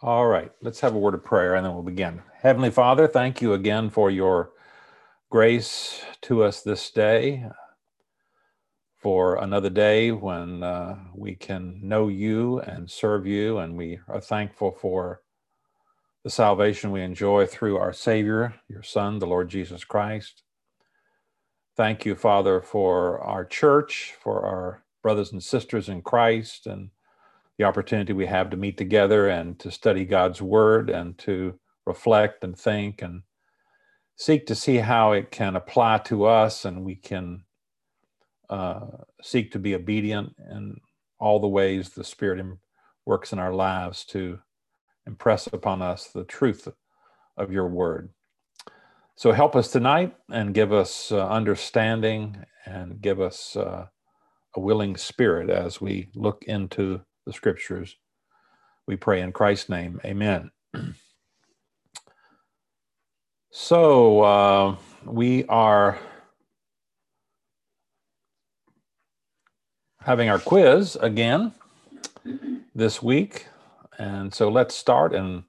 All right, let's have a word of prayer and then we'll begin. Heavenly Father, thank you again for your grace to us this day, for another day when uh, we can know you and serve you, and we are thankful for the salvation we enjoy through our Savior, your Son, the Lord Jesus Christ. Thank you, Father, for our church, for our brothers and sisters in Christ, and the opportunity we have to meet together and to study God's Word and to reflect and think and seek to see how it can apply to us and we can uh, seek to be obedient in all the ways the Spirit works in our lives to impress upon us the truth of your Word. So help us tonight and give us uh, understanding and give us uh, a willing spirit as we look into the scriptures. We pray in Christ's name. Amen. so uh, we are having our quiz again this week. And so let's start and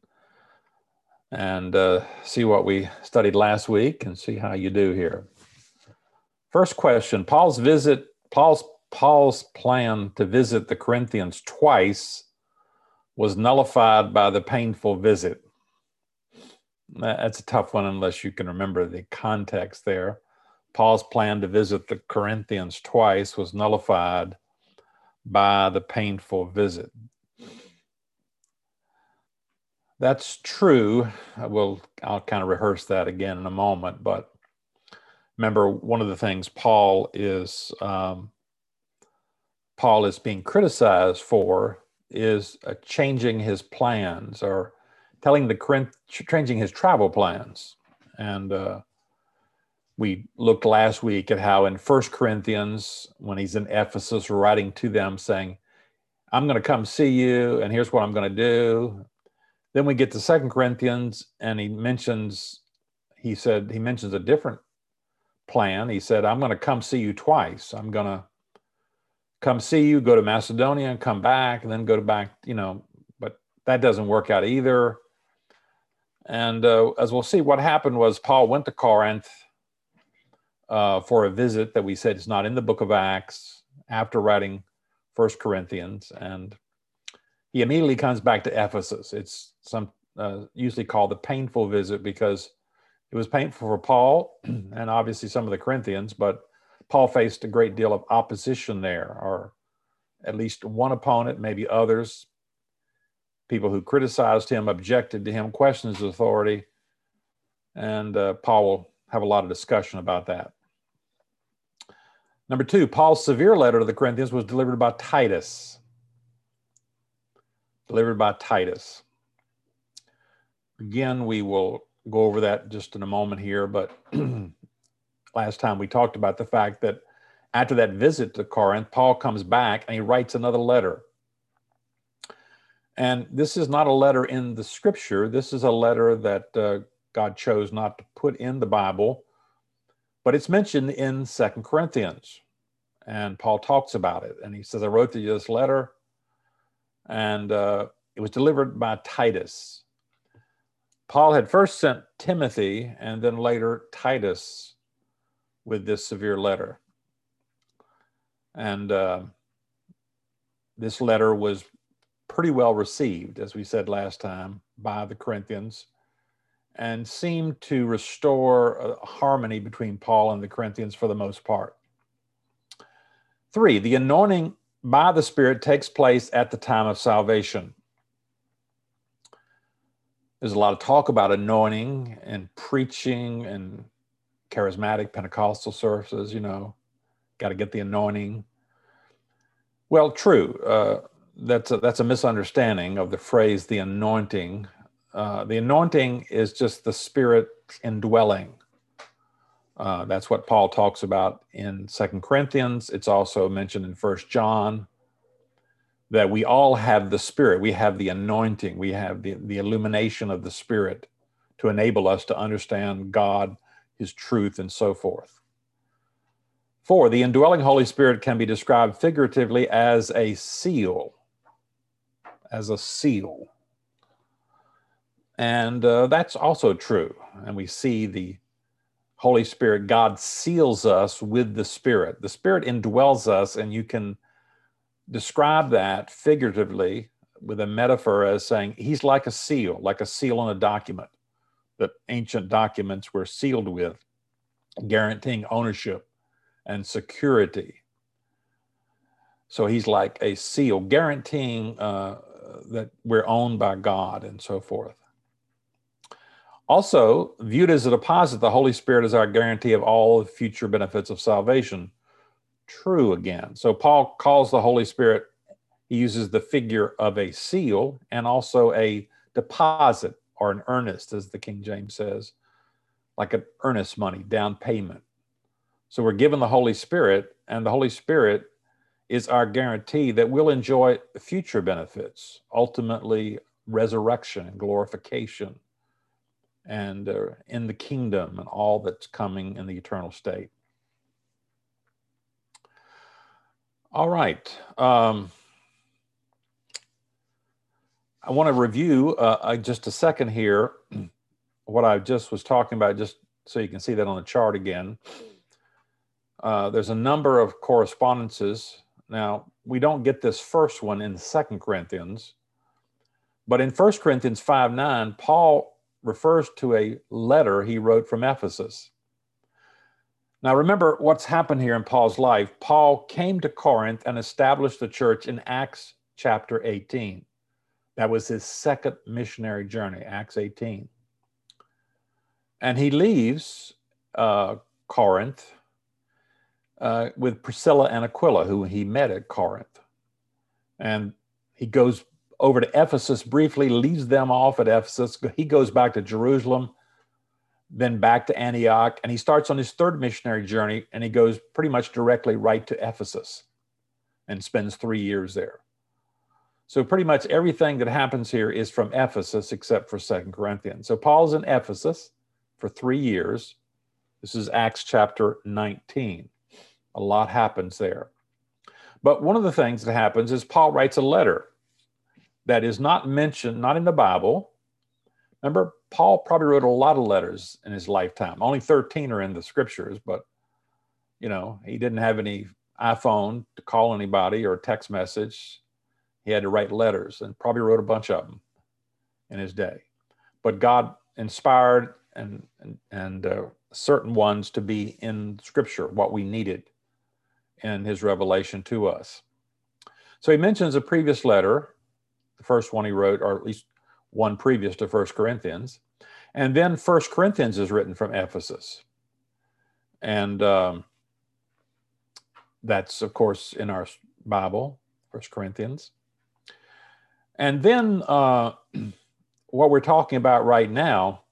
and uh, see what we studied last week and see how you do here. First question: Paul's visit. Paul's Paul's plan to visit the Corinthians twice was nullified by the painful visit. That's a tough one unless you can remember the context there. Paul's plan to visit the Corinthians twice was nullified by the painful visit. That's true. I Will I'll kind of rehearse that again in a moment, but remember one of the things Paul is um, Paul is being criticized for is uh, changing his plans or telling the changing his travel plans. And uh, we looked last week at how in First Corinthians, when he's in Ephesus, writing to them saying, I'm going to come see you, and here's what I'm going to do. Then we get to Second Corinthians, and he mentions, he said, he mentions a different plan. He said, I'm going to come see you twice. I'm going to come see you, go to Macedonia and come back, and then go to back, you know, but that doesn't work out either. And uh, as we'll see, what happened was Paul went to Corinth uh, for a visit that we said is not in the book of Acts after writing First Corinthians. And he immediately comes back to Ephesus. It's some uh, usually called the painful visit because it was painful for Paul and obviously some of the Corinthians, but Paul faced a great deal of opposition there, or at least one opponent, maybe others. People who criticized him, objected to him, questioned his authority. And uh, Paul will have a lot of discussion about that. Number two, Paul's severe letter to the Corinthians was delivered by Titus. Delivered by Titus. Again, we will go over that just in a moment here, but last time we talked about the fact that after that visit to Corinth, Paul comes back and he writes another letter. And this is not a letter in the scripture. This is a letter that uh, God chose not to put in the Bible, but it's mentioned in Second Corinthians. And Paul talks about it. And he says, I wrote to you this letter, and uh, it was delivered by Titus. Paul had first sent Timothy and then later Titus with this severe letter. And uh, this letter was pretty well received, as we said last time, by the Corinthians and seemed to restore harmony between Paul and the Corinthians for the most part. Three, the anointing by the Spirit takes place at the time of salvation. There's a lot of talk about anointing and preaching and charismatic Pentecostal services, you know, got to get the anointing. Well, true. Uh, that's a, that's a misunderstanding of the phrase the anointing. Uh, the anointing is just the Spirit indwelling. Uh, that's what Paul talks about in Second Corinthians. It's also mentioned in First John that we all have the Spirit. We have the anointing. We have the, the illumination of the Spirit to enable us to understand God his truth, and so forth. Four, the indwelling Holy Spirit can be described figuratively as a seal. As a seal. And uh, that's also true. And we see the Holy Spirit, God seals us with the Spirit. The Spirit indwells us, and you can describe that figuratively with a metaphor as saying he's like a seal, like a seal on a document that ancient documents were sealed with, guaranteeing ownership and security. So he's like a seal, guaranteeing uh, that we're owned by God and so forth. Also, viewed as a deposit, the Holy Spirit is our guarantee of all future benefits of salvation. True again. So, Paul calls the Holy Spirit, he uses the figure of a seal and also a deposit or an earnest, as the King James says, like an earnest money, down payment. So, we're given the Holy Spirit, and the Holy Spirit is our guarantee that we'll enjoy future benefits, ultimately, resurrection and glorification and uh, in the kingdom and all that's coming in the eternal state. All right. Um, I want to review uh, just a second here what I just was talking about, just so you can see that on the chart again. Uh, there's a number of correspondences. Now, we don't get this first one in Second Corinthians, but in First Corinthians 5 9, Paul refers to a letter he wrote from Ephesus. Now, remember what's happened here in Paul's life. Paul came to Corinth and established the church in Acts chapter 18. That was his second missionary journey, Acts 18. And he leaves uh, Corinth uh, with Priscilla and Aquila, who he met at Corinth. And he goes over to Ephesus briefly, leaves them off at Ephesus. He goes back to Jerusalem, then back to Antioch, and he starts on his third missionary journey and he goes pretty much directly right to Ephesus and spends three years there. So pretty much everything that happens here is from Ephesus except for Second Corinthians. So Paul's in Ephesus for three years. This is Acts chapter 19. A lot happens there. But one of the things that happens is Paul writes a letter that is not mentioned, not in the Bible. Remember, Paul probably wrote a lot of letters in his lifetime. Only 13 are in the scriptures, but you know, he didn't have any iPhone to call anybody or text message. He had to write letters and probably wrote a bunch of them in his day. But God inspired and and, and uh, certain ones to be in scripture, what we needed in his revelation to us. So he mentions a previous letter the first one he wrote, or at least one previous to First Corinthians. And then First Corinthians is written from Ephesus. And um, that's, of course, in our Bible, First Corinthians. And then uh, what we're talking about right now,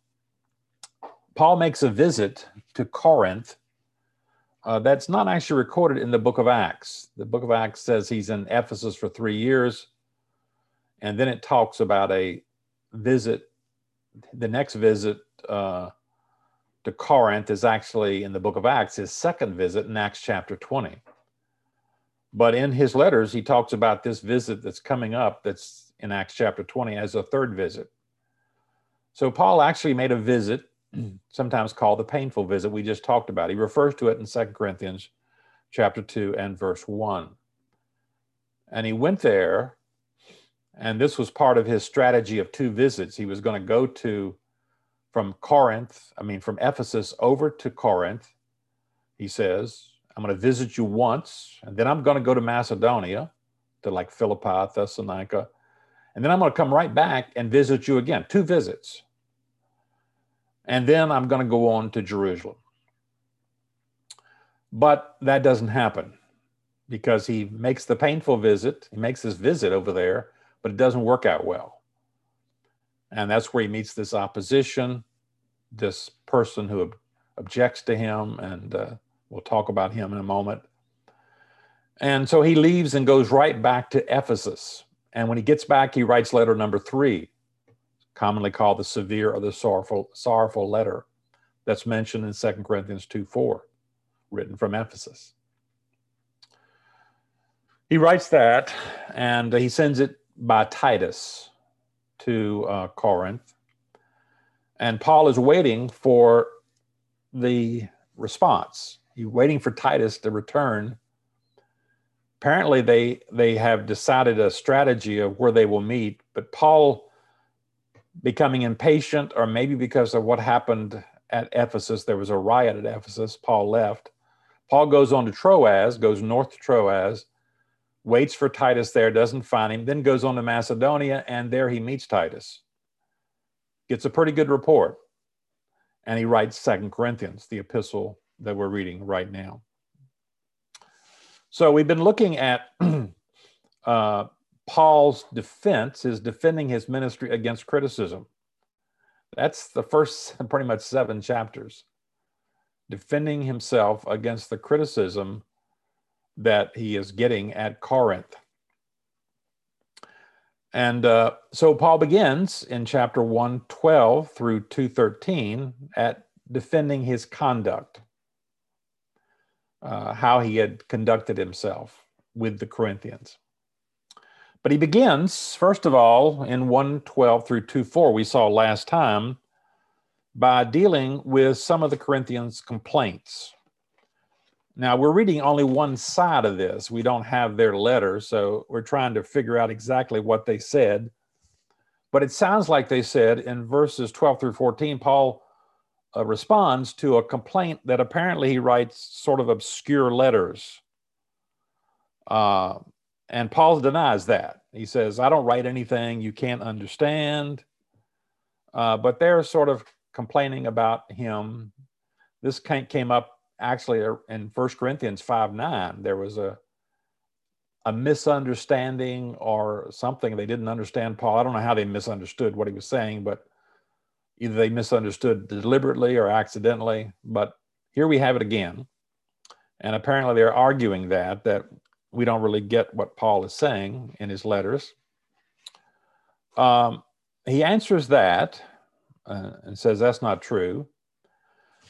Paul makes a visit to Corinth. Uh, that's not actually recorded in the book of Acts. The book of Acts says he's in Ephesus for three years. And then it talks about a visit. The next visit uh, to Corinth is actually in the book of Acts, his second visit in Acts chapter 20. But in his letters, he talks about this visit that's coming up that's in Acts chapter 20 as a third visit. So Paul actually made a visit, sometimes called the painful visit we just talked about. He refers to it in Second Corinthians chapter 2 and verse 1. And he went there and this was part of his strategy of two visits. He was going to go to from Corinth, I mean, from Ephesus over to Corinth. He says, I'm going to visit you once, and then I'm going to go to Macedonia, to like Philippi, Thessalonica, and then I'm going to come right back and visit you again. Two visits. And then I'm going to go on to Jerusalem. But that doesn't happen because he makes the painful visit. He makes his visit over there but it doesn't work out well. And that's where he meets this opposition, this person who ob- objects to him, and uh, we'll talk about him in a moment. And so he leaves and goes right back to Ephesus. And when he gets back, he writes letter number three, commonly called the severe or the sorrowful, sorrowful letter that's mentioned in 2 Corinthians 2 4, written from Ephesus. He writes that and he sends it by Titus to uh, Corinth. And Paul is waiting for the response. He's waiting for Titus to return. Apparently, they they have decided a strategy of where they will meet, but Paul becoming impatient, or maybe because of what happened at Ephesus, there was a riot at Ephesus. Paul left. Paul goes on to Troas, goes north to Troas, waits for Titus there, doesn't find him, then goes on to Macedonia, and there he meets Titus. Gets a pretty good report. And he writes Second Corinthians, the epistle that we're reading right now. So we've been looking at uh, Paul's defense, his defending his ministry against criticism. That's the first pretty much seven chapters, defending himself against the criticism that he is getting at Corinth. And uh, so Paul begins in chapter 112 through 213 at defending his conduct, uh, how he had conducted himself with the Corinthians. But he begins, first of all, in 112 through 24, we saw last time, by dealing with some of the Corinthians' complaints. Now, we're reading only one side of this. We don't have their letter, so we're trying to figure out exactly what they said. But it sounds like they said in verses 12 through 14, Paul uh, responds to a complaint that apparently he writes sort of obscure letters. Uh, and Paul denies that. He says, I don't write anything you can't understand. Uh, but they're sort of complaining about him. This came up actually uh, in First Corinthians 5 9, there was a a misunderstanding or something. They didn't understand Paul. I don't know how they misunderstood what he was saying, but either they misunderstood deliberately or accidentally. But here we have it again. And apparently they're arguing that, that we don't really get what Paul is saying in his letters. Um, he answers that uh, and says that's not true.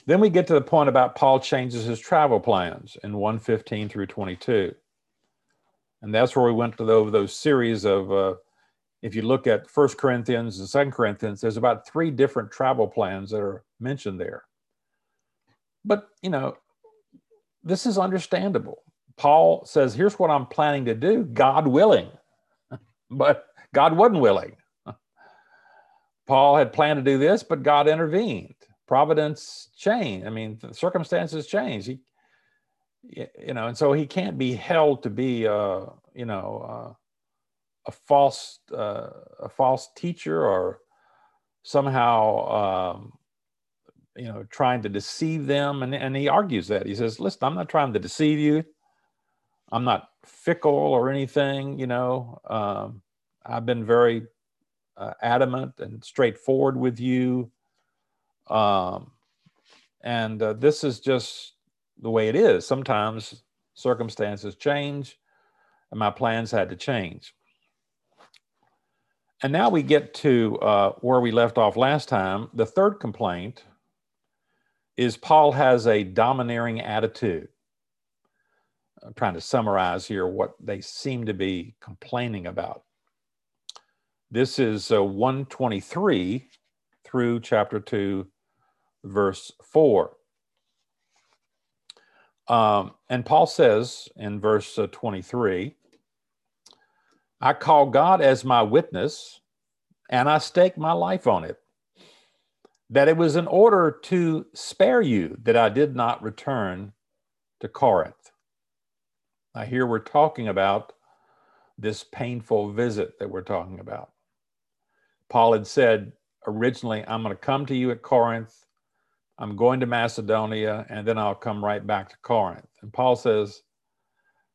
Then we get to the point about Paul changes his travel plans in 115 through 22. And that's where we went to the, those series of, uh, if you look at First Corinthians and Second Corinthians, there's about three different travel plans that are mentioned there. But, you know, this is understandable. Paul says, here's what I'm planning to do, God willing. but God wasn't willing. Paul had planned to do this, but God intervened providence changed. I mean, circumstances changed. He, you know, and so he can't be held to be, uh, you know, uh, a false, uh, a false teacher or somehow, um, you know, trying to deceive them. And, and he argues that he says, listen, I'm not trying to deceive you. I'm not fickle or anything, you know, um, I've been very uh, adamant and straightforward with you. Um, and uh, this is just the way it is. Sometimes circumstances change, and my plans had to change. And now we get to uh, where we left off last time. The third complaint is Paul has a domineering attitude. I'm trying to summarize here what they seem to be complaining about. This is uh, 123 through chapter 2, verse 4. Um, and Paul says in verse uh, 23 I call God as my witness, and I stake my life on it, that it was in order to spare you that I did not return to Corinth. Now, here we're talking about this painful visit that we're talking about. Paul had said originally, I'm going to come to you at Corinth I'm going to Macedonia and then I'll come right back to Corinth. And Paul says,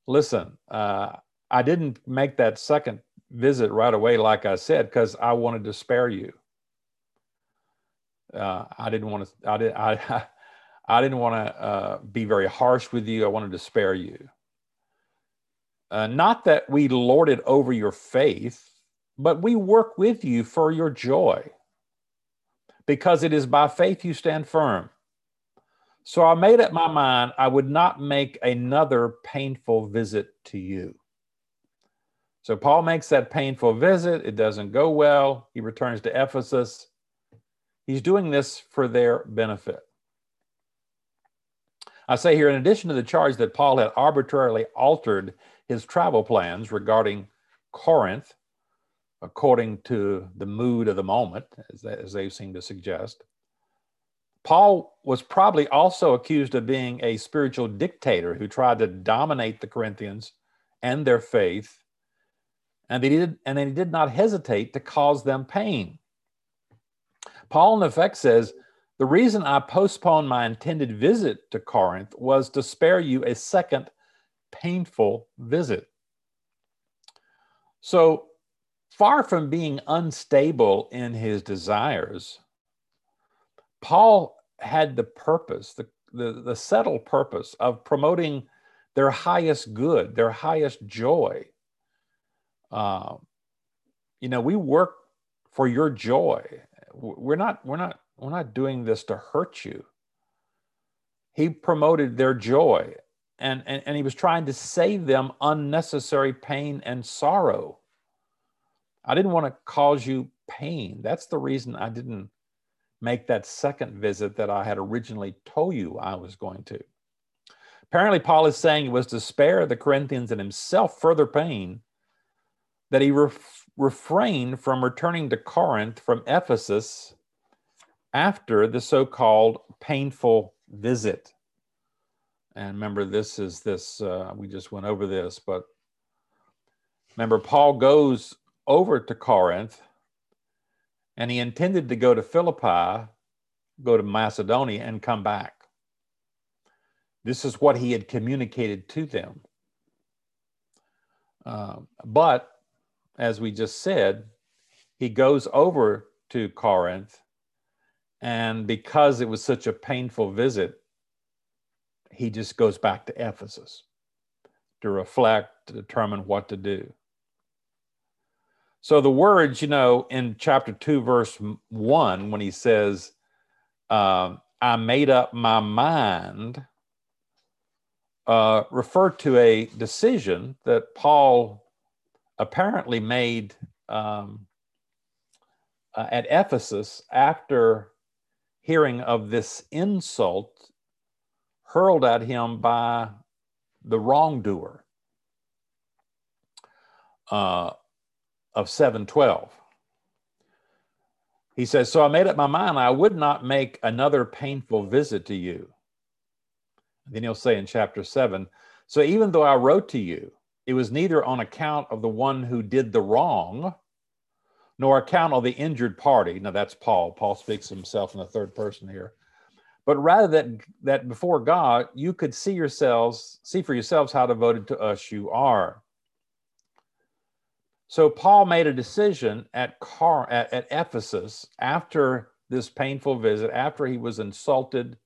Listen, uh, I didn't make that second visit right away, like I said, because I wanted to spare you. Uh, I didn't want to, I, did, I, I didn't want to uh, be very harsh with you. I wanted to spare you. Uh, not that we lorded over your faith, but we work with you for your joy because it is by faith you stand firm. So I made up my mind I would not make another painful visit to you. So Paul makes that painful visit. It doesn't go well. He returns to Ephesus. He's doing this for their benefit. I say here, in addition to the charge that Paul had arbitrarily altered his travel plans regarding Corinth, according to the mood of the moment, as they, as they seem to suggest, Paul was probably also accused of being a spiritual dictator who tried to dominate the Corinthians and their faith, and, they did, and he did not hesitate to cause them pain. Paul, in effect, says, The reason I postponed my intended visit to Corinth was to spare you a second painful visit. So, far from being unstable in his desires, Paul had the purpose, the, the, the settled purpose of promoting their highest good, their highest joy. Uh, you know, we work for your joy. We're not, we're not, we're not doing this to hurt you. He promoted their joy and, and, and he was trying to save them unnecessary pain and sorrow. I didn't want to cause you pain. That's the reason I didn't make that second visit that I had originally told you I was going to. Apparently, Paul is saying it was to spare the Corinthians and himself further pain that he ref- refrained from returning to Corinth from Ephesus after the so called painful visit. And remember, this is this, uh, we just went over this, but remember, Paul goes over to Corinth and he intended to go to Philippi, go to Macedonia, and come back. This is what he had communicated to them. Uh, but as we just said, he goes over to Corinth, and because it was such a painful visit, he just goes back to Ephesus to reflect, to determine what to do. So the words, you know, in chapter 2, verse 1, when he says, uh, I made up my mind, uh, refer to a decision that Paul apparently made um, uh, at Ephesus after hearing of this insult hurled at him by the wrongdoer. Uh, of 712. He says, So I made up my mind I would not make another painful visit to you. then he'll say in chapter 7 So even though I wrote to you, it was neither on account of the one who did the wrong, nor account of the injured party. Now that's Paul. Paul speaks himself in the third person here. But rather that, that before God, you could see yourselves, see for yourselves how devoted to us you are. So Paul made a decision at, Car- at, at Ephesus after this painful visit, after he was insulted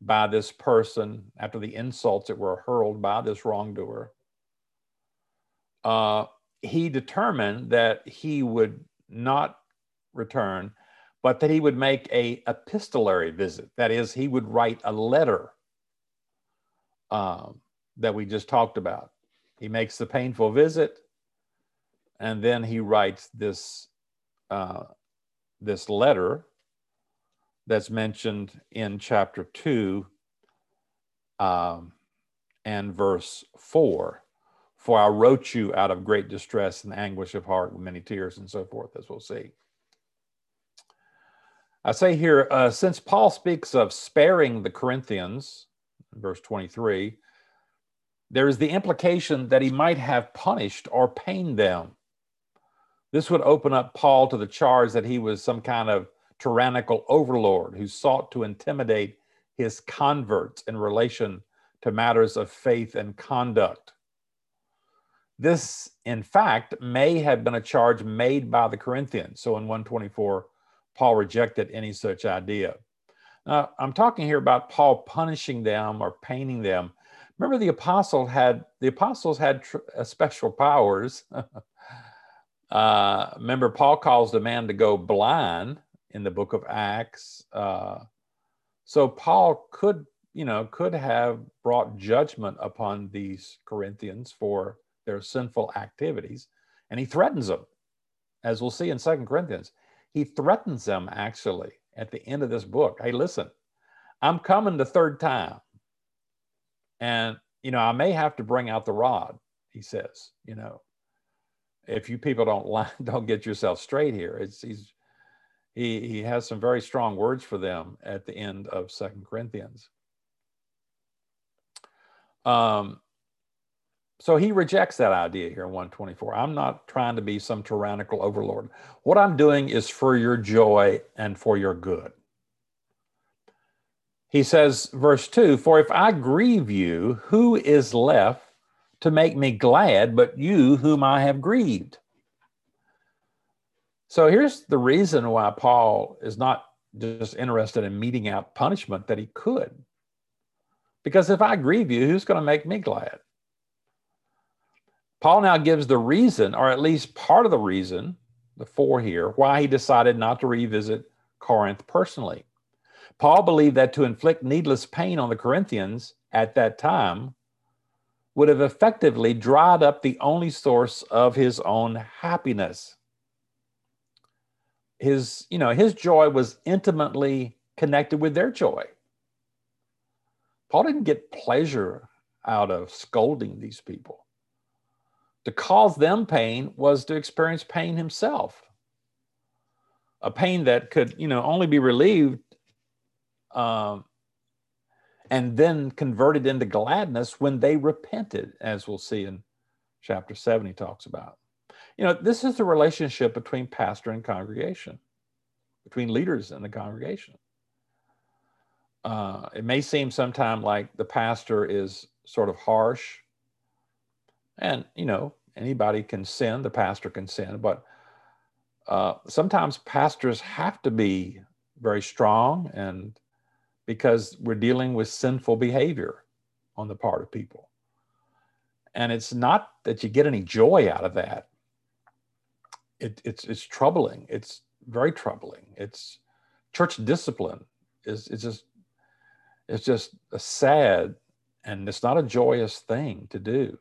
by this person, after the insults that were hurled by this wrongdoer. Uh, he determined that he would not return, but that he would make a epistolary visit. That is, he would write a letter um, that we just talked about. He makes the painful visit and then he writes this uh, this letter that's mentioned in chapter 2 um, and verse 4 for i wrote you out of great distress and anguish of heart with many tears and so forth as we'll see i say here uh, since paul speaks of sparing the corinthians verse 23 there is the implication that he might have punished or pained them this would open up Paul to the charge that he was some kind of tyrannical overlord who sought to intimidate his converts in relation to matters of faith and conduct. This, in fact, may have been a charge made by the Corinthians. So in 124, Paul rejected any such idea. Now, I'm talking here about Paul punishing them or painting them. Remember, the apostle had the apostles had tr- uh, special powers Uh, remember, Paul calls the man to go blind in the book of Acts. Uh, so Paul could, you know, could have brought judgment upon these Corinthians for their sinful activities, and he threatens them, as we'll see in Second Corinthians. He threatens them actually, at the end of this book. Hey, listen, I'm coming the third time. And, you know, I may have to bring out the rod, he says, you know, if you people don't line, don't get yourself straight here. It's, he's, he, he has some very strong words for them at the end of Second Corinthians. Um, so he rejects that idea here in 124. I'm not trying to be some tyrannical overlord. What I'm doing is for your joy and for your good. He says, verse 2 For if I grieve you, who is left to make me glad but you whom I have grieved? So here's the reason why Paul is not just interested in meting out punishment that he could. Because if I grieve you, who's going to make me glad? Paul now gives the reason, or at least part of the reason, the four here, why he decided not to revisit Corinth personally. Paul believed that to inflict needless pain on the Corinthians at that time would have effectively dried up the only source of his own happiness. His, you know, his joy was intimately connected with their joy. Paul didn't get pleasure out of scolding these people. To cause them pain was to experience pain himself. A pain that could, you know, only be relieved um, and then converted into gladness when they repented, as we'll see in chapter 7, he talks about. You know, this is the relationship between pastor and congregation, between leaders and the congregation. Uh, it may seem sometime like the pastor is sort of harsh. And, you know, anybody can sin, the pastor can sin, but uh, sometimes pastors have to be very strong and because we're dealing with sinful behavior on the part of people. And it's not that you get any joy out of that. It, it's, it's troubling. It's very troubling. It's church discipline is, it's just, it's just a sad and it's not a joyous thing to do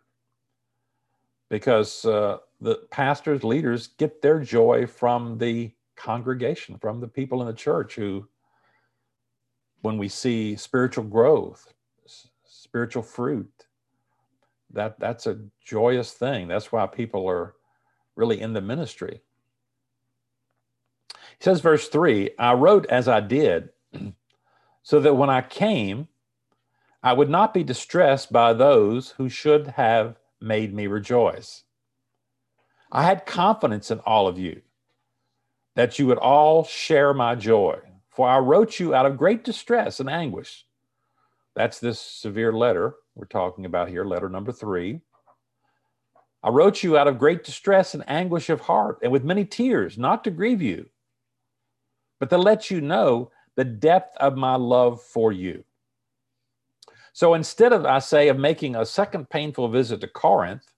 because uh, the pastors, leaders get their joy from the congregation, from the people in the church who, when we see spiritual growth, spiritual fruit, that that's a joyous thing. That's why people are really in the ministry. He says, verse three, I wrote as I did, so that when I came, I would not be distressed by those who should have made me rejoice. I had confidence in all of you that you would all share my joy, for I wrote you out of great distress and anguish. That's this severe letter we're talking about here, letter number three. I wrote you out of great distress and anguish of heart and with many tears, not to grieve you, but to let you know the depth of my love for you. So instead of, I say, of making a second painful visit to Corinth,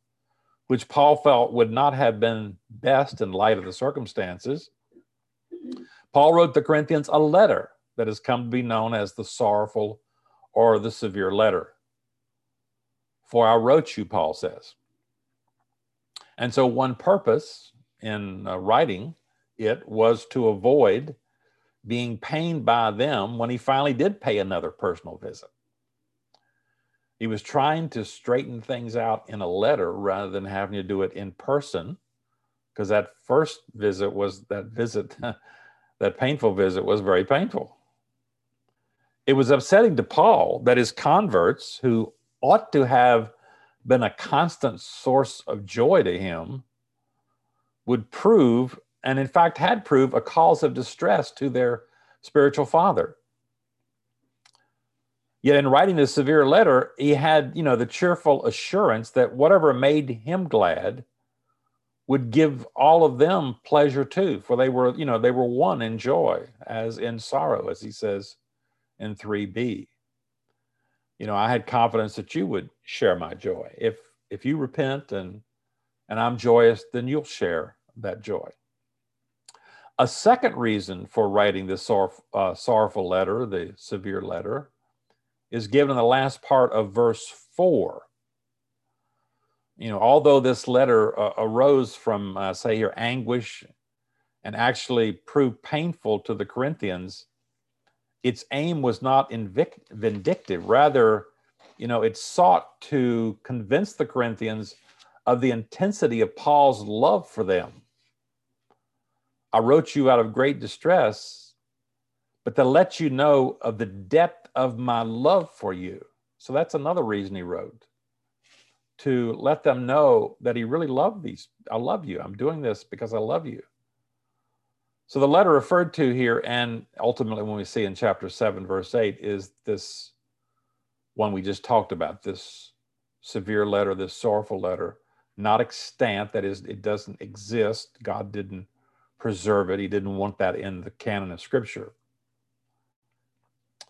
which Paul felt would not have been best in light of the circumstances, Paul wrote the Corinthians a letter that has come to be known as the sorrowful or the severe letter. For I wrote you, Paul says. And so, one purpose in uh, writing it was to avoid being pained by them when he finally did pay another personal visit. He was trying to straighten things out in a letter rather than having to do it in person, because that first visit was that visit, that painful visit was very painful. It was upsetting to Paul that his converts, who ought to have been a constant source of joy to him, would prove, and in fact had proved, a cause of distress to their spiritual father. Yet in writing this severe letter, he had, you know, the cheerful assurance that whatever made him glad would give all of them pleasure too, for they were, you know, they were one in joy as in sorrow, as he says in 3b. You know, I had confidence that you would share my joy. If if you repent and and I'm joyous, then you'll share that joy. A second reason for writing this sor- uh, sorrowful letter, the severe letter, is given in the last part of verse 4. You know, although this letter uh, arose from, uh, say here, anguish and actually proved painful to the Corinthians, its aim was not invic- vindictive. Rather, you know, it sought to convince the Corinthians of the intensity of Paul's love for them. I wrote you out of great distress, but to let you know of the depth of my love for you. So that's another reason he wrote to let them know that he really loved these. I love you. I'm doing this because I love you. So the letter referred to here, and ultimately when we see in chapter 7, verse 8, is this one we just talked about, this severe letter, this sorrowful letter, not extant, that is, it doesn't exist. God didn't preserve it, He didn't want that in the canon of Scripture.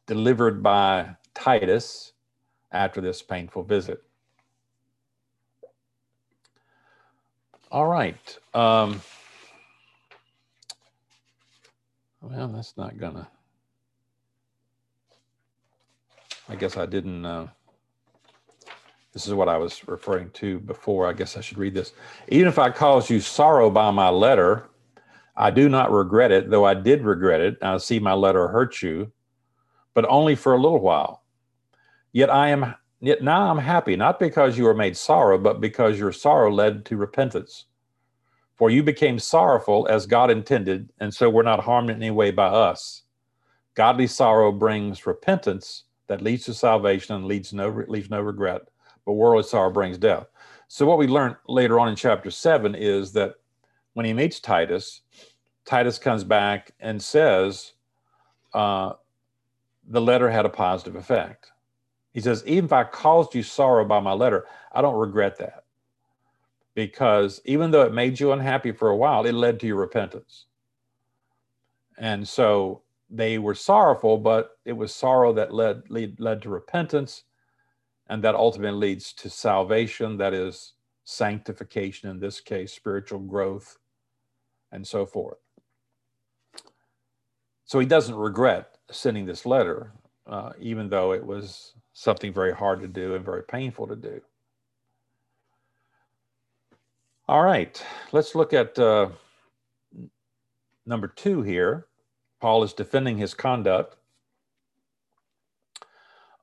Delivered by Titus after this painful visit. All right. Um, well, that's not gonna. I guess I didn't. Uh, this is what I was referring to before. I guess I should read this. Even if I cause you sorrow by my letter, I do not regret it, though I did regret it. I see my letter hurt you, but only for a little while. Yet I am yet now I'm happy, not because you were made sorrow, but because your sorrow led to repentance. For you became sorrowful as God intended, and so we're not harmed in any way by us. Godly sorrow brings repentance that leads to salvation and leads no leaves no regret, but worldly sorrow brings death. So what we learn later on in chapter seven is that when he meets Titus, Titus comes back and says uh, the letter had a positive effect. He says, even if I caused you sorrow by my letter, I don't regret that because even though it made you unhappy for a while, it led to your repentance. And so they were sorrowful, but it was sorrow that led, lead, led to repentance, and that ultimately leads to salvation, that is sanctification, in this case, spiritual growth, and so forth. So he doesn't regret sending this letter, uh, even though it was something very hard to do and very painful to do. All right, let's look at uh, number two here. Paul is defending his conduct.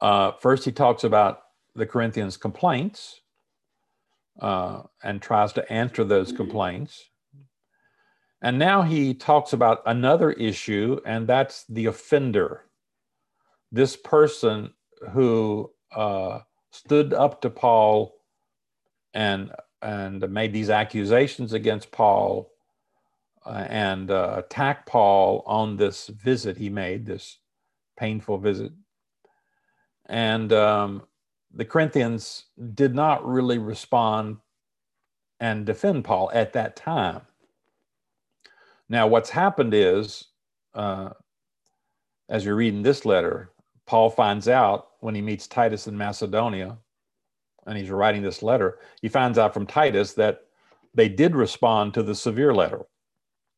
Uh, first, he talks about the Corinthians' complaints uh, and tries to answer those complaints. And now he talks about another issue, and that's the offender. This person who uh, stood up to Paul and and made these accusations against Paul uh, and uh, attacked Paul on this visit he made, this painful visit. And um, the Corinthians did not really respond and defend Paul at that time. Now, what's happened is, uh, as you're reading this letter, Paul finds out when he meets Titus in Macedonia and he's writing this letter, he finds out from Titus that they did respond to the severe letter.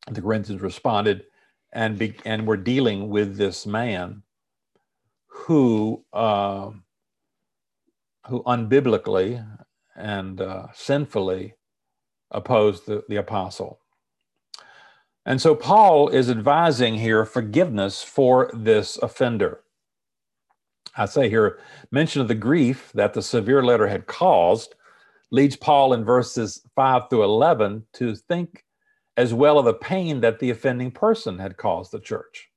The Corinthians responded and be, and were dealing with this man who uh, who unbiblically and uh, sinfully opposed the, the apostle. And so Paul is advising here forgiveness for this offender. I say here, mention of the grief that the severe letter had caused leads Paul in verses 5 through 11 to think as well of the pain that the offending person had caused the church.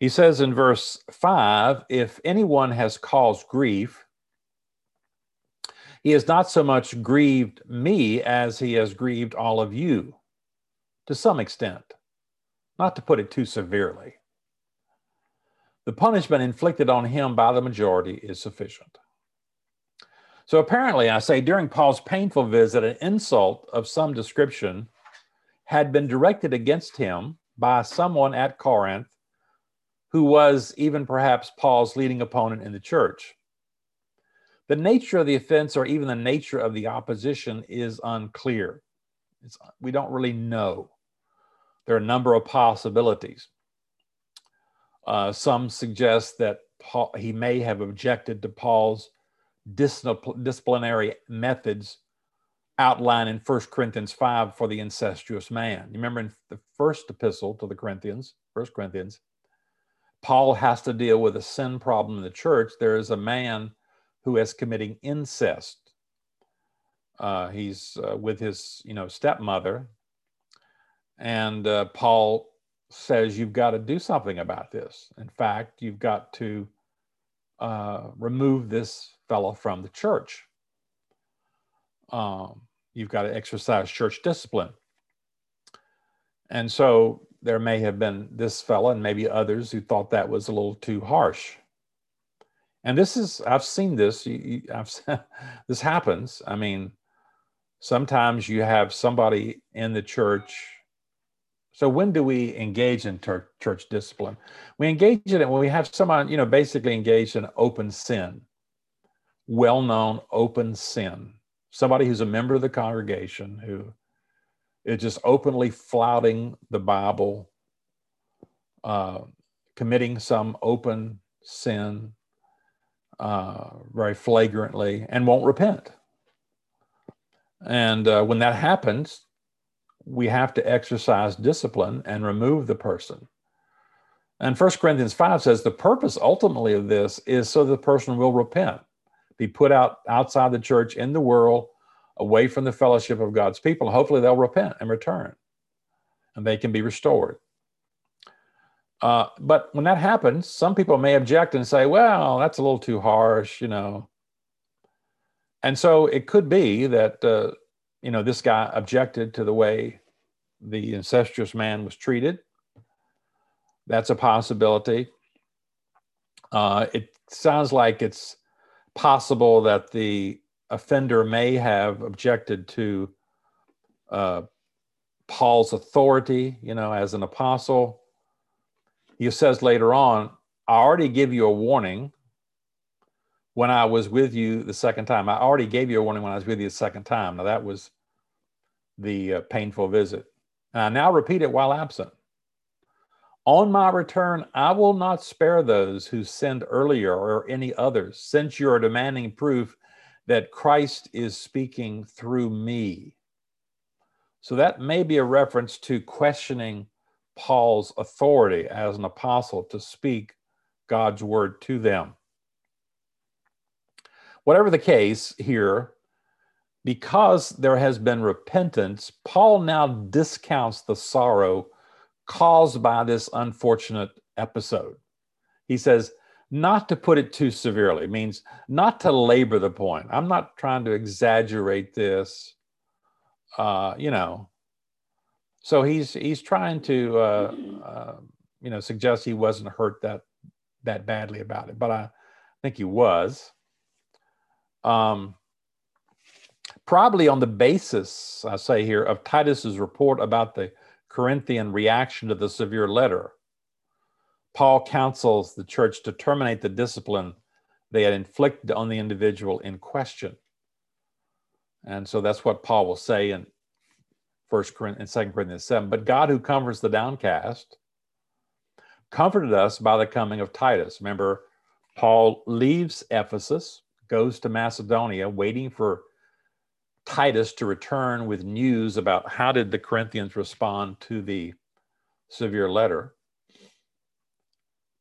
He says in verse 5 if anyone has caused grief, he has not so much grieved me as he has grieved all of you to some extent, not to put it too severely the punishment inflicted on him by the majority is sufficient. So apparently, I say during Paul's painful visit, an insult of some description had been directed against him by someone at Corinth who was even perhaps Paul's leading opponent in the church. The nature of the offense or even the nature of the opposition is unclear. It's, we don't really know. There are a number of possibilities. Uh, some suggest that Paul, he may have objected to Paul's disciplinary methods outlined in First Corinthians 5 for the incestuous man. You remember in the first epistle to the Corinthians, First Corinthians, Paul has to deal with a sin problem in the church. There is a man who is committing incest. Uh, he's uh, with his, you know, stepmother, and uh, Paul says you've got to do something about this. In fact, you've got to uh, remove this fellow from the church. Um, you've got to exercise church discipline. And so there may have been this fellow and maybe others who thought that was a little too harsh. And this is, I've seen this, I've, this happens. I mean, sometimes you have somebody in the church. So when do we engage in ter- church discipline? We engage in it when we have someone, you know, basically engaged in open sin, well-known open sin somebody who's a member of the congregation who is just openly flouting the Bible, uh, committing some open sin uh, very flagrantly, and won't repent. And uh, when that happens, we have to exercise discipline and remove the person. And 1 Corinthians 5 says the purpose ultimately of this is so the person will repent be put out outside the church in the world, away from the fellowship of God's people. Hopefully, they'll repent and return, and they can be restored. Uh, but when that happens, some people may object and say, "Well, that's a little too harsh," you know. And so it could be that uh, you know this guy objected to the way the incestuous man was treated. That's a possibility. Uh, it sounds like it's possible that the offender may have objected to uh, Paul's authority, you know, as an apostle. He says later on, I already give you a warning when I was with you the second time. I already gave you a warning when I was with you the second time. Now, that was the uh, painful visit. And I now repeat it while absent. On my return, I will not spare those who sinned earlier or any others, since you are demanding proof that Christ is speaking through me. So that may be a reference to questioning Paul's authority as an apostle to speak God's word to them. Whatever the case here, because there has been repentance, Paul now discounts the sorrow caused by this unfortunate episode. He says, not to put it too severely, means not to labor the point. I'm not trying to exaggerate this, uh, you know. So he's he's trying to uh, uh, you know suggest he wasn't hurt that that badly about it, but I think he was. Um, probably on the basis, I say here, of Titus's report about the Corinthian reaction to the severe letter. Paul counsels the church to terminate the discipline they had inflicted on the individual in question. And so that's what Paul will say in First Corinthians, Second Corinthians 7. But God who comforts the downcast comforted us by the coming of Titus. Remember, Paul leaves Ephesus, goes to Macedonia, waiting for Titus to return with news about how did the Corinthians respond to the severe letter.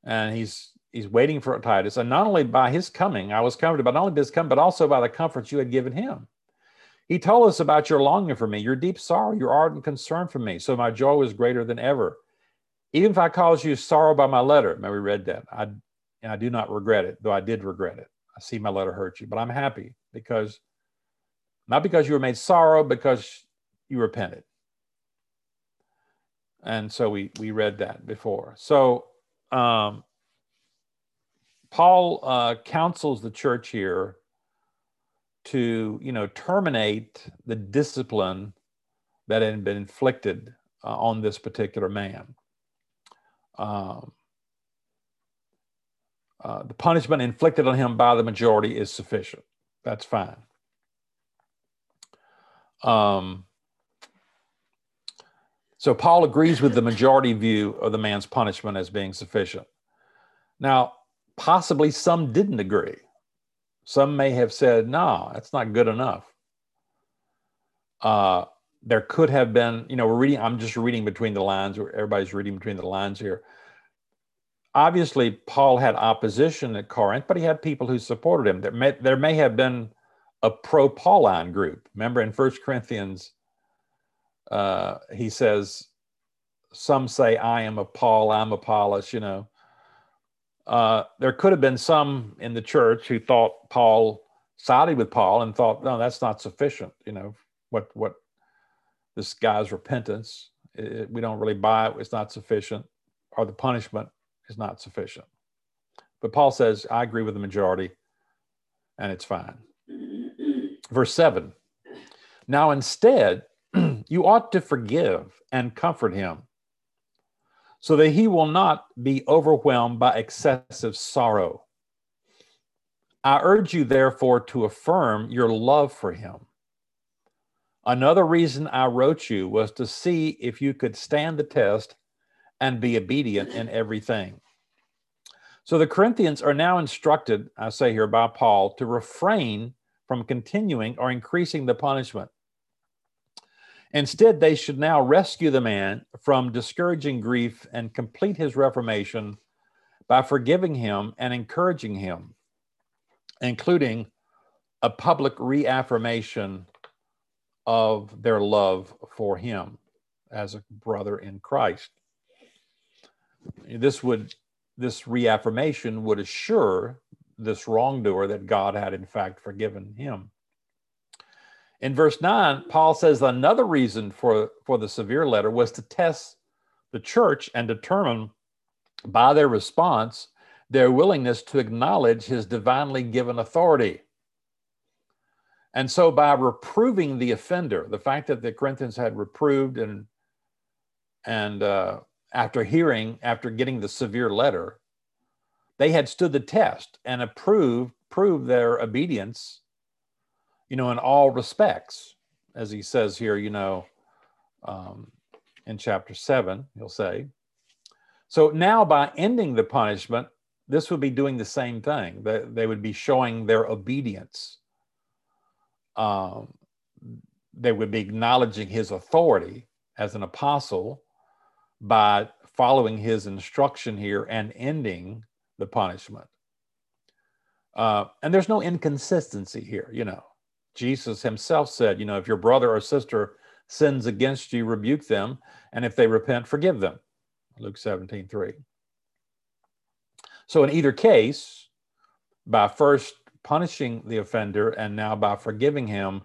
And he's he's waiting for Titus. And not only by his coming, I was comforted, but not only by his coming, but also by the comforts you had given him. He told us about your longing for me, your deep sorrow, your ardent concern for me. So my joy was greater than ever. Even if I caused you sorrow by my letter, may we read that. I, I do not regret it, though I did regret it. See my letter hurt you, but I'm happy because not because you were made sorrow, because you repented. And so we we read that before. So um, Paul uh, counsels the church here to you know terminate the discipline that had been inflicted uh, on this particular man. Um, uh, the punishment inflicted on him by the majority is sufficient. That's fine. Um, so Paul agrees with the majority view of the man's punishment as being sufficient. Now, possibly some didn't agree. Some may have said, no, that's not good enough. Uh, there could have been, you know, we're reading, I'm just reading between the lines, everybody's reading between the lines here. Obviously, Paul had opposition at Corinth, but he had people who supported him. There may, there may have been a pro Pauline group. Remember in First Corinthians, uh, he says, Some say, I am a Paul, I'm Apollos, you know. Uh, there could have been some in the church who thought Paul sided with Paul and thought, no, that's not sufficient. You know, what, what this guy's repentance, it, we don't really buy it, it's not sufficient, or the punishment is not sufficient. But Paul says, I agree with the majority, and it's fine. Verse 7 Now instead, you ought to forgive and comfort him so that he will not be overwhelmed by excessive sorrow. I urge you, therefore, to affirm your love for him. Another reason I wrote you was to see if you could stand the test and be obedient in everything. So the Corinthians are now instructed, I say here by Paul, to refrain from continuing or increasing the punishment. Instead, they should now rescue the man from discouraging grief and complete his reformation by forgiving him and encouraging him, including a public reaffirmation of their love for him as a brother in Christ. This would this reaffirmation would assure this wrongdoer that God had in fact forgiven him. In verse 9, Paul says another reason for, for the severe letter was to test the church and determine by their response their willingness to acknowledge his divinely given authority. And so, by reproving the offender, the fact that the Corinthians had reproved and and uh, after hearing, after getting the severe letter, they had stood the test and approved, proved their obedience you know, in all respects, as he says here, you know, um, in chapter seven, he'll say. So now, by ending the punishment, this would be doing the same thing. They, they would be showing their obedience. Um, they would be acknowledging his authority as an apostle by following his instruction here and ending the punishment. Uh, and there's no inconsistency here, you know. Jesus himself said, you know, if your brother or sister sins against you, rebuke them, and if they repent, forgive them. Luke 17, 3. So in either case, by first punishing the offender and now by forgiving him,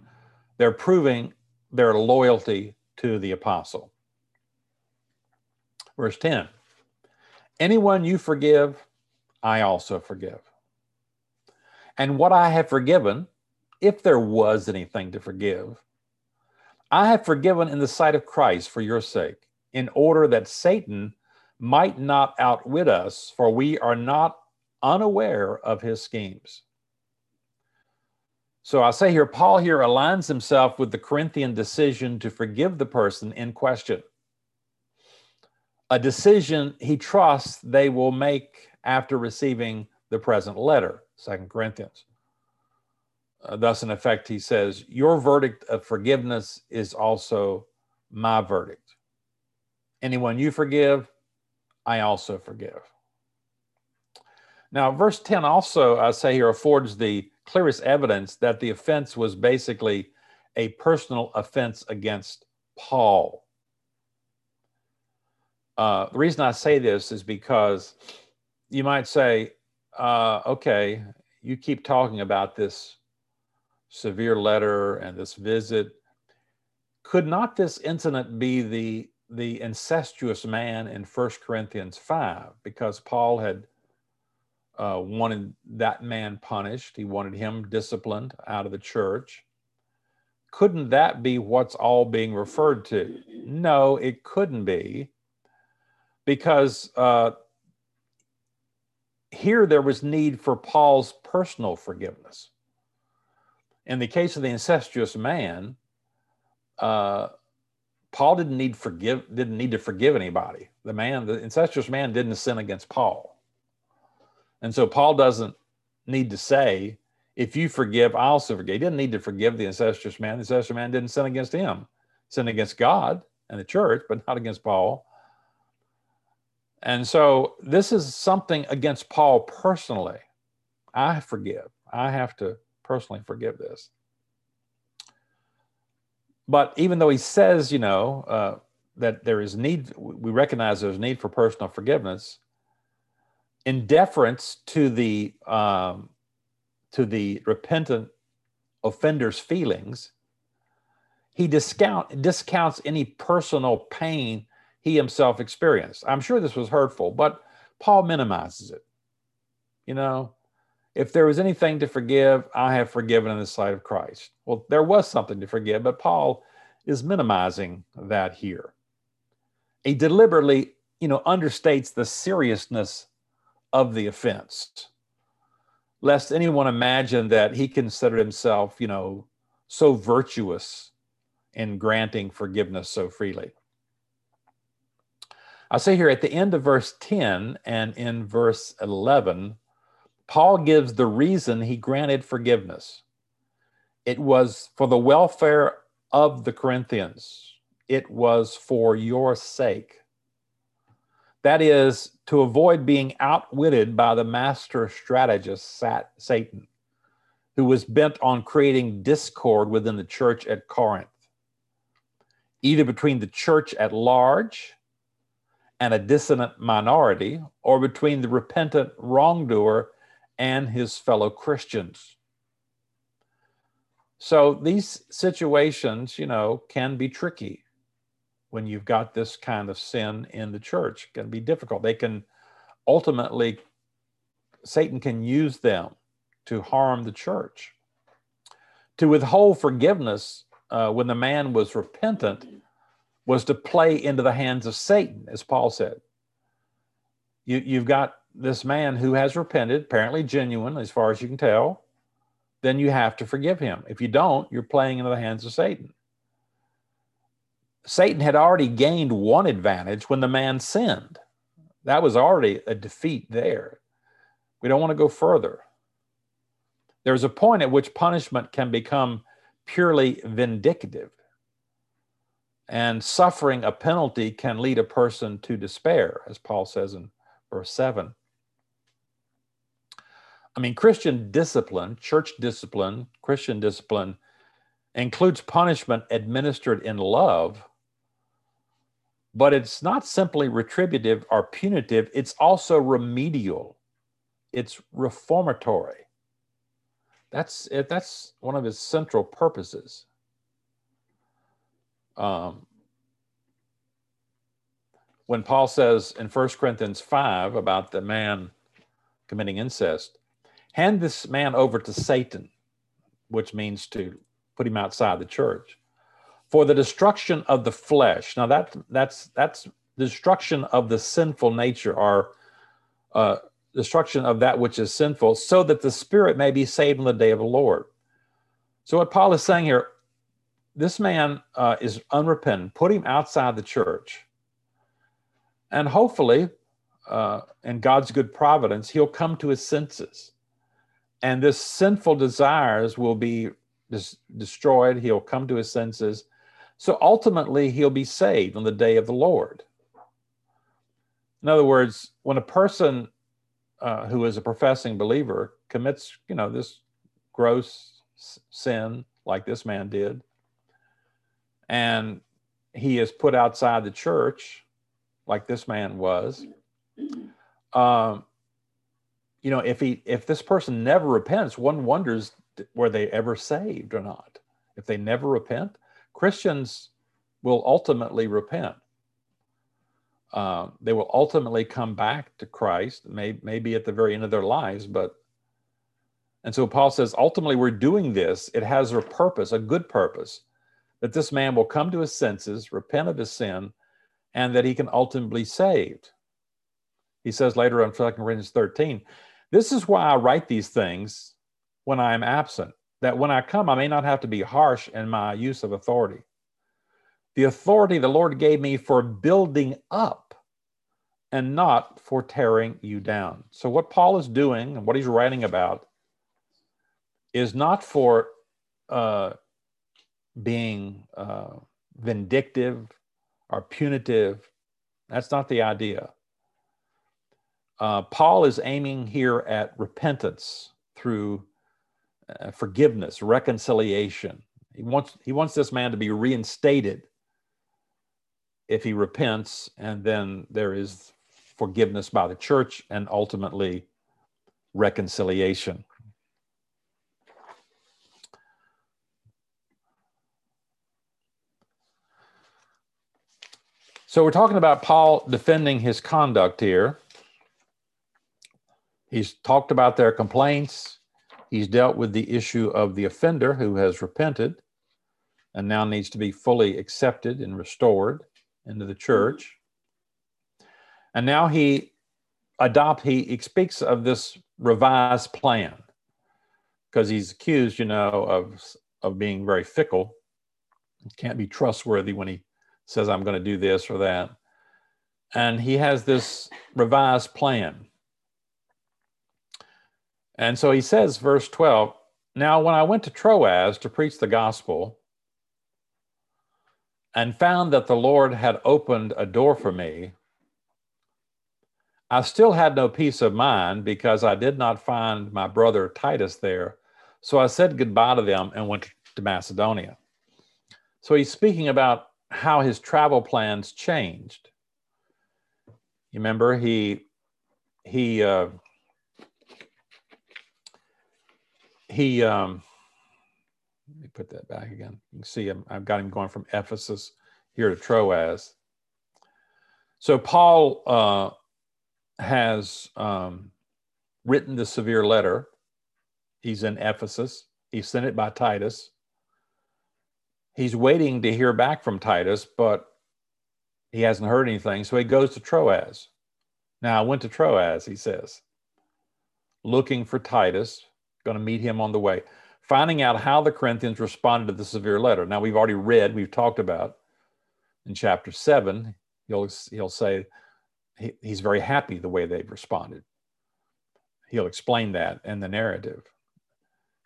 they're proving their loyalty to the apostle. Verse 10 Anyone you forgive, I also forgive. And what I have forgiven, if there was anything to forgive. I have forgiven in the sight of Christ for your sake, in order that Satan might not outwit us, for we are not unaware of his schemes. So I say here, Paul here aligns himself with the Corinthian decision to forgive the person in question. A decision he trusts they will make after receiving the present letter, Second Corinthians. Uh, thus, in effect, he says, Your verdict of forgiveness is also my verdict. Anyone you forgive, I also forgive. Now, verse 10 also, I say here, affords the clearest evidence that the offense was basically a personal offense against Paul. Uh, the reason I say this is because you might say, uh, okay, you keep talking about this severe letter and this visit. Could not this incident be the the incestuous man in First Corinthians 5 because Paul had uh, wanted that man punished. He wanted him disciplined out of the church. Couldn't that be what's all being referred to? No, it couldn't be because uh, here there was need for Paul's personal forgiveness in the case of the incestuous man, uh, Paul didn't need forgive didn't need to forgive anybody. The man, the incestuous man, didn't sin against Paul, and so Paul doesn't need to say, if you forgive, I also forgive. He didn't need to forgive the incestuous man. The incestuous man didn't sin against him, sin against God and the church, but not against Paul. And so this is something against Paul personally. I forgive. I have to personally forgive this. But even though he says, you know, uh, that there is need, we recognize there's need for personal forgiveness, in deference to the um, to the repentant offender's feelings, he discount discounts any personal pain he himself experienced. I'm sure this was hurtful, but Paul minimizes it. You know, if there was anything to forgive, I have forgiven in the sight of Christ. Well, there was something to forgive, but Paul is minimizing that here. He deliberately, you know, understates the seriousness of the offense, lest anyone imagine that he considered himself, you know, so virtuous in granting forgiveness so freely. I say here at the end of verse 10 and in verse 11, Paul gives the reason he granted forgiveness. It was for the welfare of the Corinthians, it was for your sake. That is, to avoid being outwitted by the master strategist, Satan, who was bent on creating discord within the church at Corinth, either between the church at large and a dissonant minority, or between the repentant wrongdoer and his fellow Christians. So these situations, you know, can be tricky when you've got this kind of sin in the church. It can be difficult. They can ultimately, Satan can use them to harm the church. To withhold forgiveness uh, when the man was repentant was to play into the hands of Satan, as Paul said. You, you've got this man who has repented, apparently genuine as far as you can tell, then you have to forgive him. If you don't, you're playing into the hands of Satan. Satan had already gained one advantage when the man sinned. That was already a defeat there. We don't want to go further. There's a point at which punishment can become purely vindictive, and suffering a penalty can lead a person to despair, as Paul says in verse 7. I mean, Christian discipline, church discipline, Christian discipline includes punishment administered in love, but it's not simply retributive or punitive, it's also remedial, it's reformatory. That's, that's one of his central purposes. Um, when Paul says in 1 Corinthians 5 about the man committing incest, hand this man over to Satan, which means to put him outside the church, for the destruction of the flesh. Now that that's that's destruction of the sinful nature, or uh, destruction of that which is sinful, so that the spirit may be saved on the day of the Lord. So what Paul is saying here, this man uh, is unrepentant. Put him outside the church, and hopefully, uh, in God's good providence, he'll come to his senses and this sinful desires will be dis- destroyed. He'll come to his senses. So ultimately, he'll be saved on the day of the Lord. In other words, when a person uh, who is a professing believer commits, you know, this gross sin like this man did, and he is put outside the church like this man was, um, you know, if he if this person never repents, one wonders were they ever saved or not. If they never repent, Christians will ultimately repent. Uh, they will ultimately come back to Christ, may, maybe at the very end of their lives, but and so Paul says, ultimately, we're doing this. It has a purpose, a good purpose, that this man will come to his senses, repent of his sin, and that he can ultimately be saved. He says later on 2 Corinthians 13, this is why I write these things when I am absent, that when I come, I may not have to be harsh in my use of authority. The authority the Lord gave me for building up and not for tearing you down. So, what Paul is doing and what he's writing about is not for uh, being uh, vindictive or punitive. That's not the idea. Uh, Paul is aiming here at repentance through uh, forgiveness, reconciliation. He wants, he wants this man to be reinstated if he repents, and then there is forgiveness by the church and ultimately reconciliation. So we're talking about Paul defending his conduct here. He's talked about their complaints. He's dealt with the issue of the offender who has repented and now needs to be fully accepted and restored into the church. And now he adopt he speaks of this revised plan because he's accused, you know, of of being very fickle. Can't be trustworthy when he says I'm going to do this or that. And he has this revised plan. And so he says, verse 12, now when I went to Troas to preach the gospel, and found that the Lord had opened a door for me, I still had no peace of mind because I did not find my brother Titus there. So I said goodbye to them and went to Macedonia. So he's speaking about how his travel plans changed. You remember he he uh, he um, let me put that back again. You can see him, I've got him going from Ephesus here to Troas. So Paul uh, has um, written the severe letter. He's in Ephesus. He sent it by Titus. He's waiting to hear back from Titus, but he hasn't heard anything. So he goes to Troas. Now, I went to Troas, he says, looking for Titus, going to meet him on the way finding out how the Corinthians responded to the severe letter. Now, we've already read, we've talked about in chapter seven, he'll, he'll say he, he's very happy the way they've responded. He'll explain that in the narrative.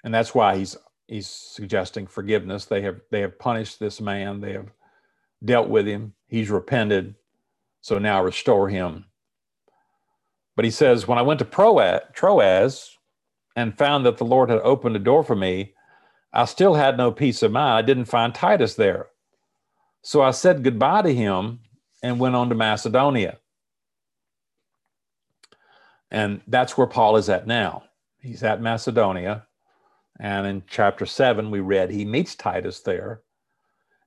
And that's why he's, he's suggesting forgiveness. They have, they have punished this man, they have dealt with him, he's repented. So now restore him. But he says, when I went to Troas, and found that the Lord had opened a door for me, I still had no peace of mind. I didn't find Titus there. So I said goodbye to him and went on to Macedonia. And that's where Paul is at now. He's at Macedonia. And in chapter seven, we read he meets Titus there.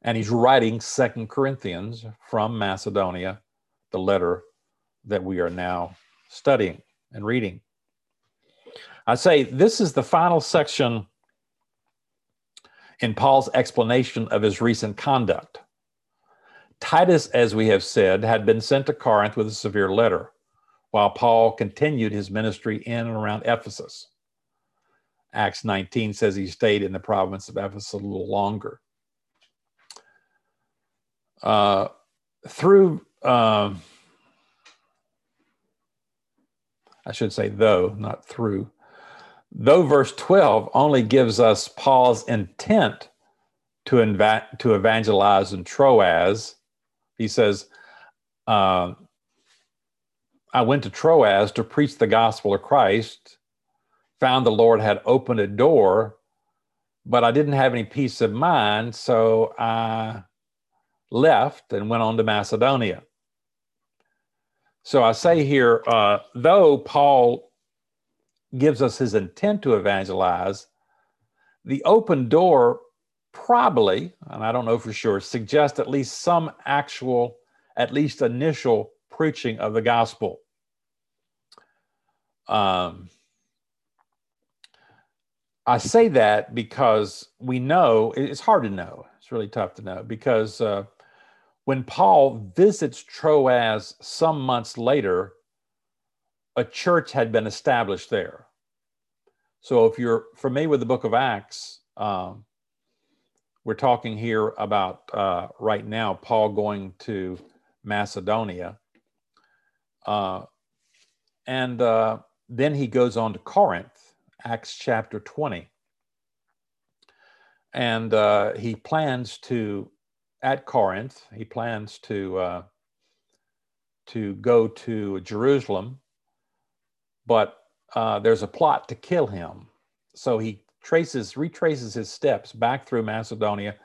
And he's writing Second Corinthians from Macedonia, the letter that we are now studying and reading. I say this is the final section in Paul's explanation of his recent conduct. Titus, as we have said, had been sent to Corinth with a severe letter, while Paul continued his ministry in and around Ephesus. Acts 19 says he stayed in the province of Ephesus a little longer. Uh, through, uh, I should say, though, not through, Though verse 12 only gives us Paul's intent to, inv- to evangelize in Troas, he says, uh, I went to Troas to preach the gospel of Christ, found the Lord had opened a door, but I didn't have any peace of mind, so I left and went on to Macedonia. So I say here, uh, though Paul gives us his intent to evangelize, the open door probably, and I don't know for sure, suggests at least some actual, at least initial preaching of the gospel. Um, I say that because we know it's hard to know. It's really tough to know because uh, when Paul visits Troas some months later, a church had been established there. So if you're familiar with the book of Acts, um, we're talking here about uh, right now Paul going to Macedonia. Uh, and uh, then he goes on to Corinth, Acts chapter 20. and uh, he plans to at Corinth. He plans to uh, to go to Jerusalem, but uh, there's a plot to kill him. So he traces retraces his steps back through Macedonia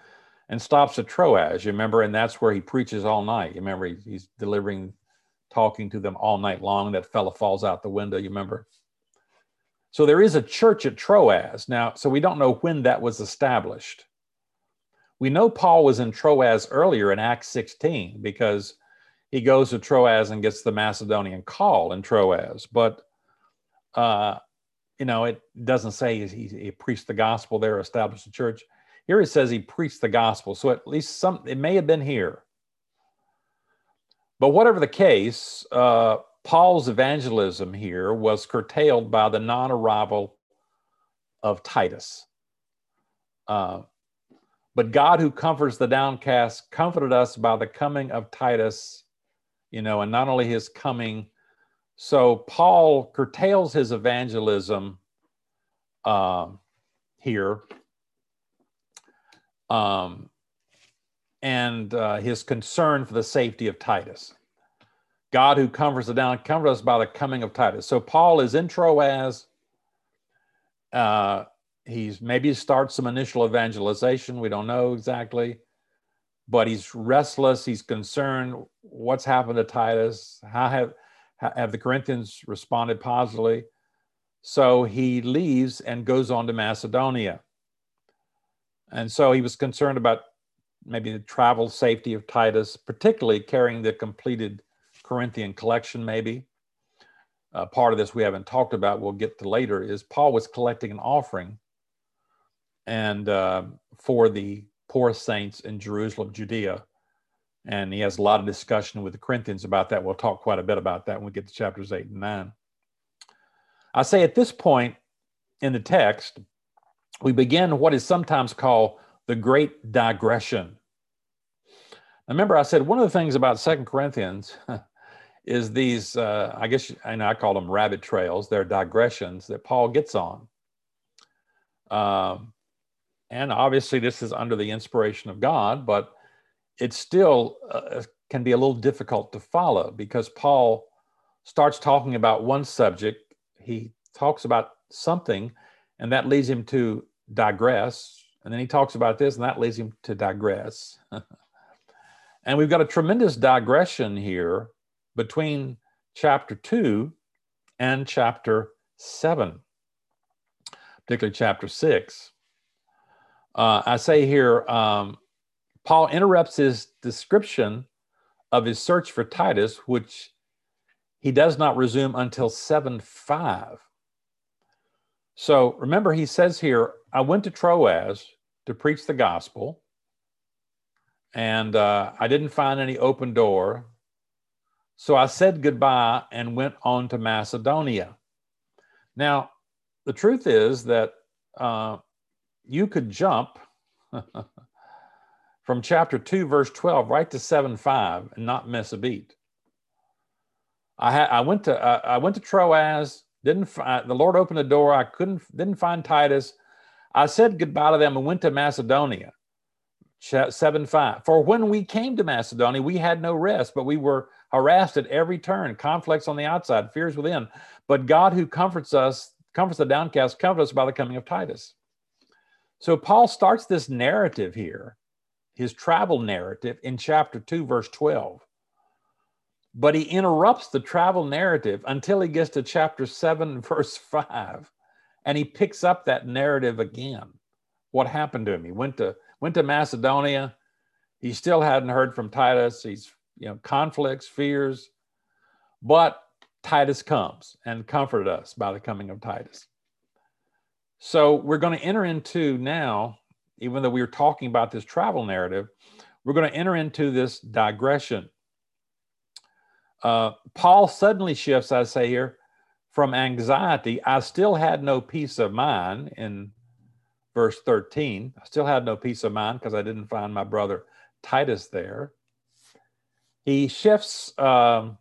and stops at Troas. You remember, and that's where he preaches all night. You remember, he's delivering, talking to them all night long. That fellow falls out the window. You remember. So there is a church at Troas now. So we don't know when that was established. We know Paul was in Troas earlier in Acts 16 because he goes to Troas and gets the Macedonian call in Troas. But, uh, you know, it doesn't say he, he preached the gospel there, established a church. Here it says he preached the gospel. So at least some, it may have been here. But whatever the case, uh, Paul's evangelism here was curtailed by the non arrival of Titus. Uh, but God, who comforts the downcast, comforted us by the coming of Titus, you know, and not only his coming. So Paul curtails his evangelism uh, here. Um, and uh, his concern for the safety of Titus. God who comforts the down, comforts us by the coming of Titus. So Paul is in Troas. Uh, he's maybe starts some initial evangelization. We don't know exactly, but he's restless. He's concerned. What's happened to Titus? How have have the Corinthians responded positively? So he leaves and goes on to Macedonia. And so he was concerned about maybe the travel safety of Titus, particularly carrying the completed Corinthian collection, maybe. Uh, part of this we haven't talked about, we'll get to later, is Paul was collecting an offering and uh, for the poor saints in Jerusalem, Judea. And he has a lot of discussion with the Corinthians about that. We'll talk quite a bit about that when we get to chapters eight and nine. I say at this point in the text, we begin what is sometimes called the great digression. Remember, I said one of the things about Second Corinthians is these, uh, I guess, and I call them rabbit trails. They're digressions that Paul gets on. Um, and obviously this is under the inspiration of God, but it still uh, can be a little difficult to follow because Paul starts talking about one subject, he talks about something, and that leads him to digress. And then he talks about this, and that leads him to digress. and we've got a tremendous digression here between chapter 2 and chapter 7, particularly chapter 6. Uh, I say here, um, Paul interrupts his description of his search for Titus, which he does not resume until 7 5. So remember, he says here, I went to Troas to preach the gospel, and uh, I didn't find any open door. So I said goodbye and went on to Macedonia. Now, the truth is that uh, you could jump from chapter 2, verse 12, right to 7 5 and not miss a beat. I, ha- I went to uh, I went to Troas. Didn't find, the Lord opened the door. I couldn't didn't find Titus. I said goodbye to them and went to Macedonia. Seven five. For when we came to Macedonia, we had no rest, but we were harassed at every turn, conflicts on the outside, fears within. But God, who comforts us, comforts the downcast, comforts us by the coming of Titus. So Paul starts this narrative here, his travel narrative in chapter 2, verse 12. But he interrupts the travel narrative until he gets to chapter 7, verse 5. And he picks up that narrative again. What happened to him? He went to went to Macedonia. He still hadn't heard from Titus. He's, you know, conflicts, fears. But Titus comes and comforted us by the coming of Titus. So we're going to enter into now, even though we were talking about this travel narrative, we're going to enter into this digression. Uh, Paul suddenly shifts, I say here, from anxiety. I still had no peace of mind in verse 13. I still had no peace of mind because I didn't find my brother Titus there. He shifts um,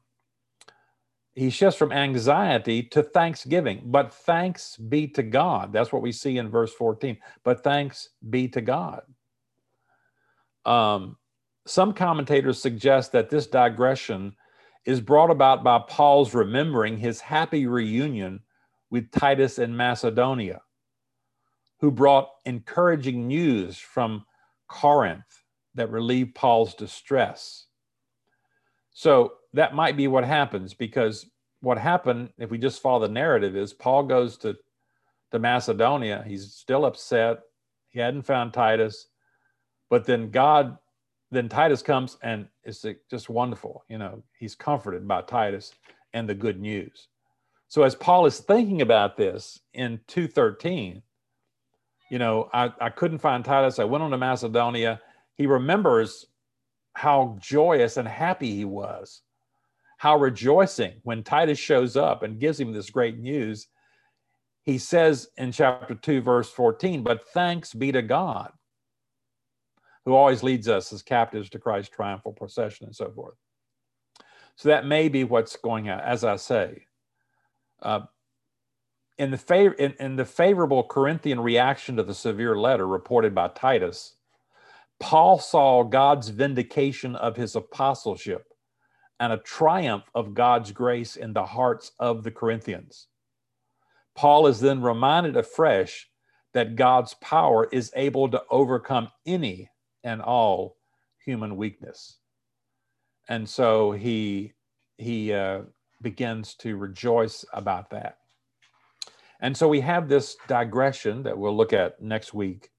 he shifts from anxiety to thanksgiving. But thanks be to God. That's what we see in verse 14. But thanks be to God. Um, some commentators suggest that this digression is brought about by Paul's remembering his happy reunion with Titus in Macedonia, who brought encouraging news from Corinth that relieved Paul's distress. So that might be what happens because what happened, if we just follow the narrative, is Paul goes to, to Macedonia. He's still upset. He hadn't found Titus. But then God, then Titus comes and it's just wonderful. You know, he's comforted by Titus and the good news. So as Paul is thinking about this in 213, you know, I, I couldn't find Titus. I went on to Macedonia. He remembers how joyous and happy he was, how rejoicing when Titus shows up and gives him this great news. He says in chapter 2, verse 14, but thanks be to God who always leads us as captives to Christ's triumphal procession and so forth. So that may be what's going on, as I say. Uh, in, the fav- in, in the favorable Corinthian reaction to the severe letter reported by Titus, Paul saw God's vindication of his apostleship and a triumph of God's grace in the hearts of the Corinthians. Paul is then reminded afresh that God's power is able to overcome any and all human weakness. And so he he uh, begins to rejoice about that. And so we have this digression that we'll look at next week,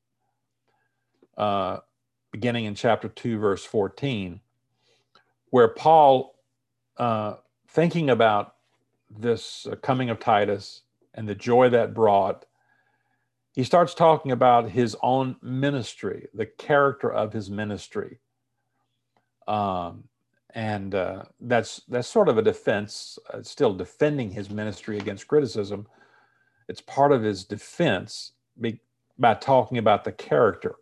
uh, beginning in chapter 2, verse 14, where Paul, uh, thinking about this uh, coming of Titus and the joy that brought, he starts talking about his own ministry, the character of his ministry. Um, and uh, that's that's sort of a defense, uh, still defending his ministry against criticism. It's part of his defense be, by talking about the character,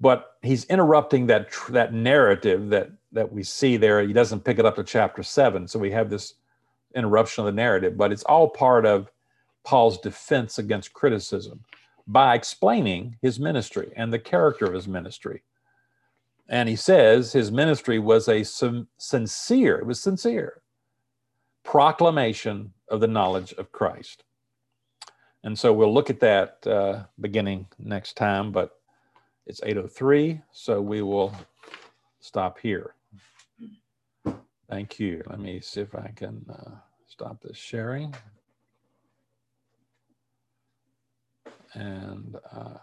but he's interrupting that tr- that narrative that that we see there. He doesn't pick it up to chapter seven, so we have this interruption of the narrative. But it's all part of Paul's defense against criticism by explaining his ministry and the character of his ministry. And he says his ministry was a sincere, it was sincere proclamation of the knowledge of Christ. And so we'll look at that uh, beginning next time, but it's 8.03, so we will stop here. Thank you. Let me see if I can uh, stop this sharing. and uh,